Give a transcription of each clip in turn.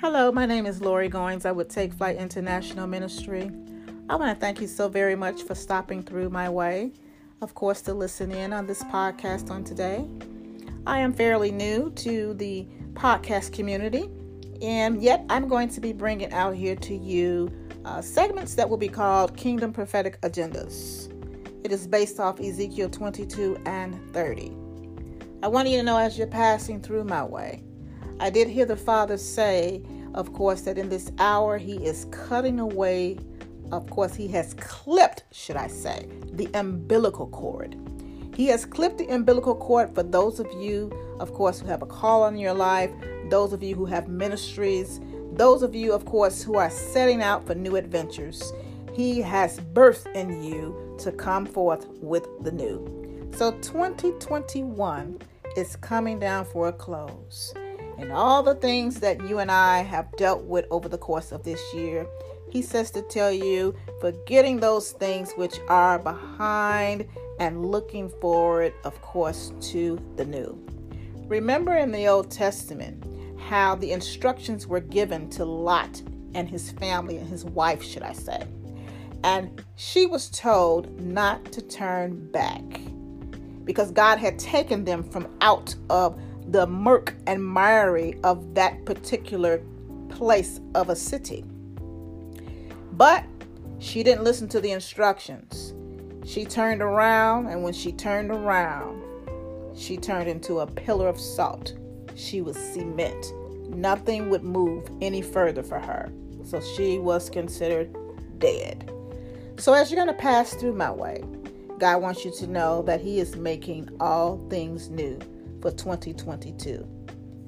Hello, my name is Lori Goins. I would take Flight International Ministry. I want to thank you so very much for stopping through my way, of course, to listen in on this podcast on today. I am fairly new to the podcast community, and yet I'm going to be bringing out here to you uh, segments that will be called Kingdom Prophetic Agendas. It is based off Ezekiel 22 and 30. I want you to know as you're passing through my way, I did hear the Father say, of course, that in this hour He is cutting away, of course, He has clipped, should I say, the umbilical cord. He has clipped the umbilical cord for those of you, of course, who have a call on your life, those of you who have ministries, those of you, of course, who are setting out for new adventures. He has birthed in you to come forth with the new. So 2021 is coming down for a close and all the things that you and I have dealt with over the course of this year. He says to tell you, forgetting those things which are behind and looking forward, of course, to the new. Remember in the Old Testament how the instructions were given to Lot and his family and his wife, should I say. And she was told not to turn back because God had taken them from out of the murk and miry of that particular place of a city. But she didn't listen to the instructions. She turned around, and when she turned around, she turned into a pillar of salt. She was cement. Nothing would move any further for her. So she was considered dead. So as you're going to pass through my way, God wants you to know that He is making all things new for 2022.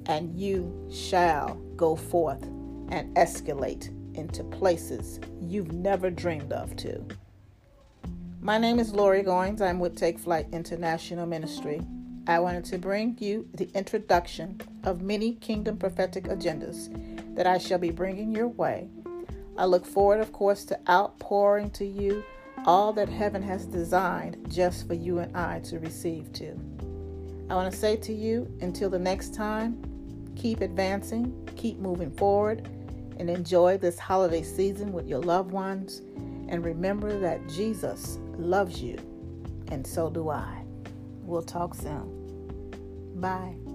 And you shall go forth and escalate into places you've never dreamed of to. My name is Lori Goins. I'm with Take Flight International Ministry. I wanted to bring you the introduction of many kingdom prophetic agendas that I shall be bringing your way. I look forward, of course, to outpouring to you all that heaven has designed just for you and I to receive to. I want to say to you until the next time, keep advancing, keep moving forward, and enjoy this holiday season with your loved ones. And remember that Jesus loves you, and so do I. We'll talk soon. Bye.